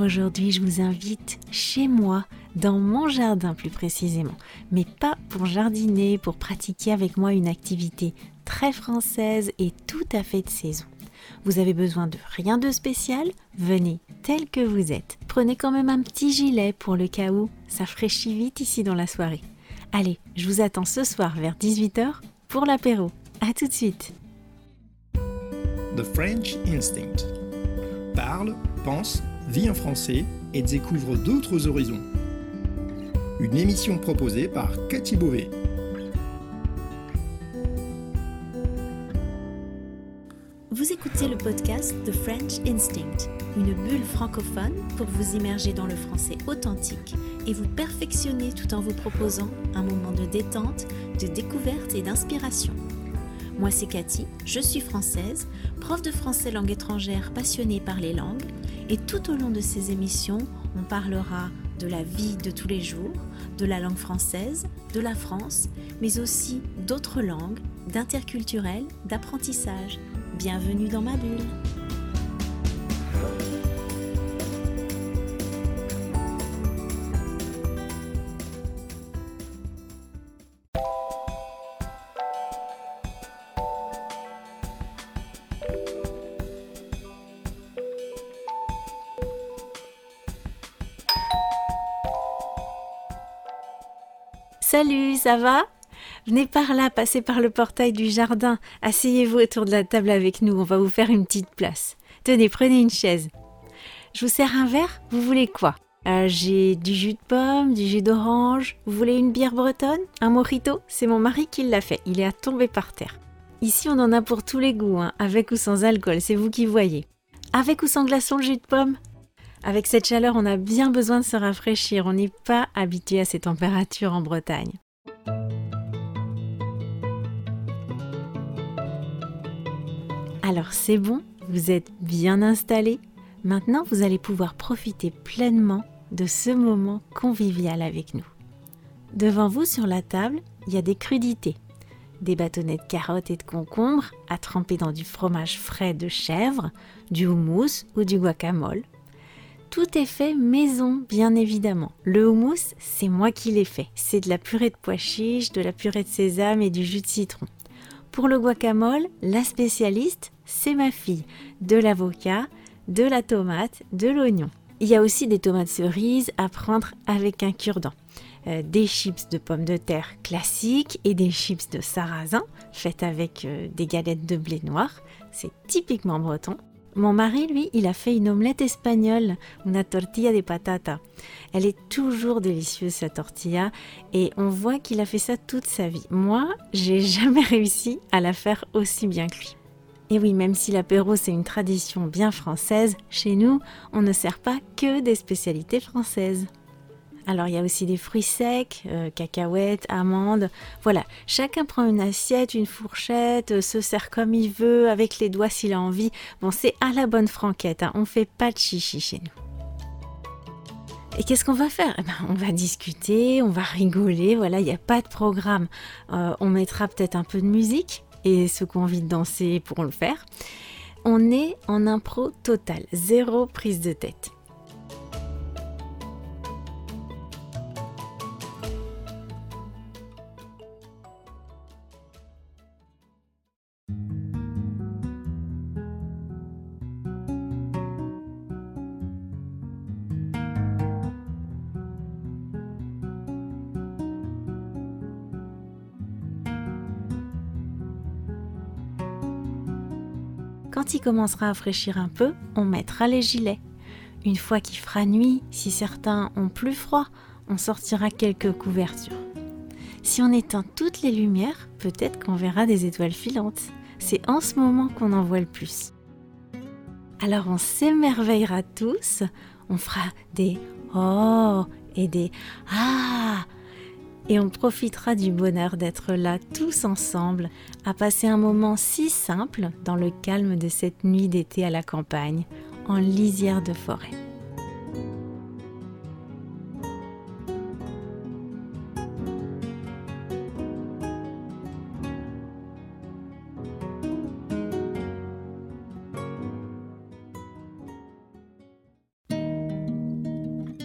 Aujourd'hui, je vous invite chez moi, dans mon jardin plus précisément, mais pas pour jardiner, pour pratiquer avec moi une activité très française et tout à fait de saison. Vous avez besoin de rien de spécial? Venez tel que vous êtes. Prenez quand même un petit gilet pour le cas où ça fraîchit vite ici dans la soirée. Allez, je vous attends ce soir vers 18h pour l'apéro. A tout de suite. The French Instinct. Parle, pense, vit en français et découvre d'autres horizons. Une émission proposée par Cathy Beauvais. Vous écoutez le podcast The French Instinct, une bulle francophone pour vous immerger dans le français authentique et vous perfectionner tout en vous proposant un moment de détente, de découverte et d'inspiration. Moi c'est Cathy, je suis française, prof de français langue étrangère passionnée par les langues et tout au long de ces émissions, on parlera de la vie de tous les jours, de la langue française, de la France, mais aussi d'autres langues, d'interculturel, d'apprentissage Bienvenue dans ma bulle. Salut, ça va? Venez par là, passez par le portail du jardin, asseyez-vous autour de la table avec nous, on va vous faire une petite place. Tenez, prenez une chaise. Je vous sers un verre? Vous voulez quoi? Euh, J'ai du jus de pomme, du jus d'orange. Vous voulez une bière bretonne? Un mojito? C'est mon mari qui l'a fait, il est à tomber par terre. Ici, on en a pour tous les goûts, hein. avec ou sans alcool, c'est vous qui voyez. Avec ou sans glaçon le jus de pomme? Avec cette chaleur, on a bien besoin de se rafraîchir, on n'est pas habitué à ces températures en Bretagne. Alors c'est bon, vous êtes bien installé. Maintenant, vous allez pouvoir profiter pleinement de ce moment convivial avec nous. Devant vous sur la table, il y a des crudités, des bâtonnets de carottes et de concombres à tremper dans du fromage frais de chèvre, du houmous ou du guacamole. Tout est fait maison, bien évidemment. Le houmous, c'est moi qui l'ai fait. C'est de la purée de pois chiches, de la purée de sésame et du jus de citron. Pour le guacamole, la spécialiste, c'est ma fille. De l'avocat, de la tomate, de l'oignon. Il y a aussi des tomates cerises à prendre avec un cure-dent. Euh, des chips de pommes de terre classiques et des chips de sarrasin faites avec euh, des galettes de blé noir. C'est typiquement breton. Mon mari, lui, il a fait une omelette espagnole, una tortilla de patata. Elle est toujours délicieuse, cette tortilla, et on voit qu'il a fait ça toute sa vie. Moi, j'ai jamais réussi à la faire aussi bien que lui. Et oui, même si l'apéro c'est une tradition bien française, chez nous, on ne sert pas que des spécialités françaises. Alors il y a aussi des fruits secs, euh, cacahuètes, amandes. Voilà, chacun prend une assiette, une fourchette, euh, se sert comme il veut, avec les doigts s'il a envie. Bon, c'est à la bonne franquette, hein. on fait pas de chichi chez nous. Et qu'est-ce qu'on va faire? Eh ben, On va discuter, on va rigoler, voilà, il n'y a pas de programme. Euh, on mettra peut-être un peu de musique, et ceux qui ont envie de danser pourront le faire. On est en impro total, zéro prise de tête. Quand il commencera à fraîchir un peu, on mettra les gilets. Une fois qu'il fera nuit, si certains ont plus froid, on sortira quelques couvertures. Si on éteint toutes les lumières, peut-être qu'on verra des étoiles filantes. C'est en ce moment qu'on en voit le plus. Alors on s'émerveillera tous, on fera des oh et des ah et on profitera du bonheur d'être là tous ensemble, à passer un moment si simple dans le calme de cette nuit d'été à la campagne, en lisière de forêt.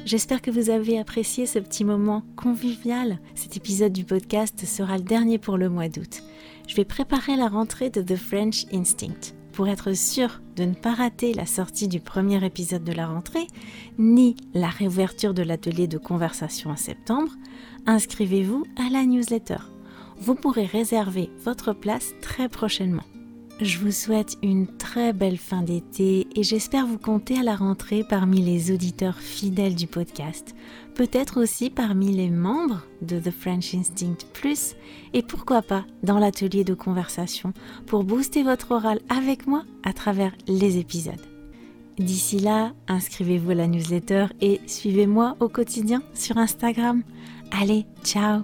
J'espère que vous avez apprécié ce petit moment convivial. Cet épisode du podcast sera le dernier pour le mois d'août. Je vais préparer la rentrée de The French Instinct. Pour être sûr de ne pas rater la sortie du premier épisode de la rentrée, ni la réouverture de l'atelier de conversation en septembre, inscrivez-vous à la newsletter. Vous pourrez réserver votre place très prochainement. Je vous souhaite une très belle fin d'été et j'espère vous compter à la rentrée parmi les auditeurs fidèles du podcast, peut-être aussi parmi les membres de The French Instinct Plus et pourquoi pas dans l'atelier de conversation pour booster votre oral avec moi à travers les épisodes. D'ici là, inscrivez-vous à la newsletter et suivez-moi au quotidien sur Instagram. Allez, ciao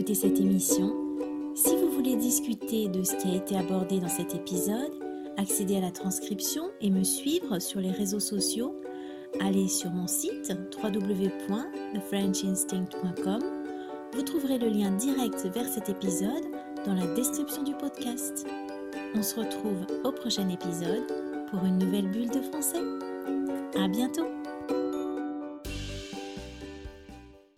écouté cette émission. Si vous voulez discuter de ce qui a été abordé dans cet épisode, accéder à la transcription et me suivre sur les réseaux sociaux, allez sur mon site www.thefrenchinstinct.com. Vous trouverez le lien direct vers cet épisode dans la description du podcast. On se retrouve au prochain épisode pour une nouvelle bulle de français. À bientôt!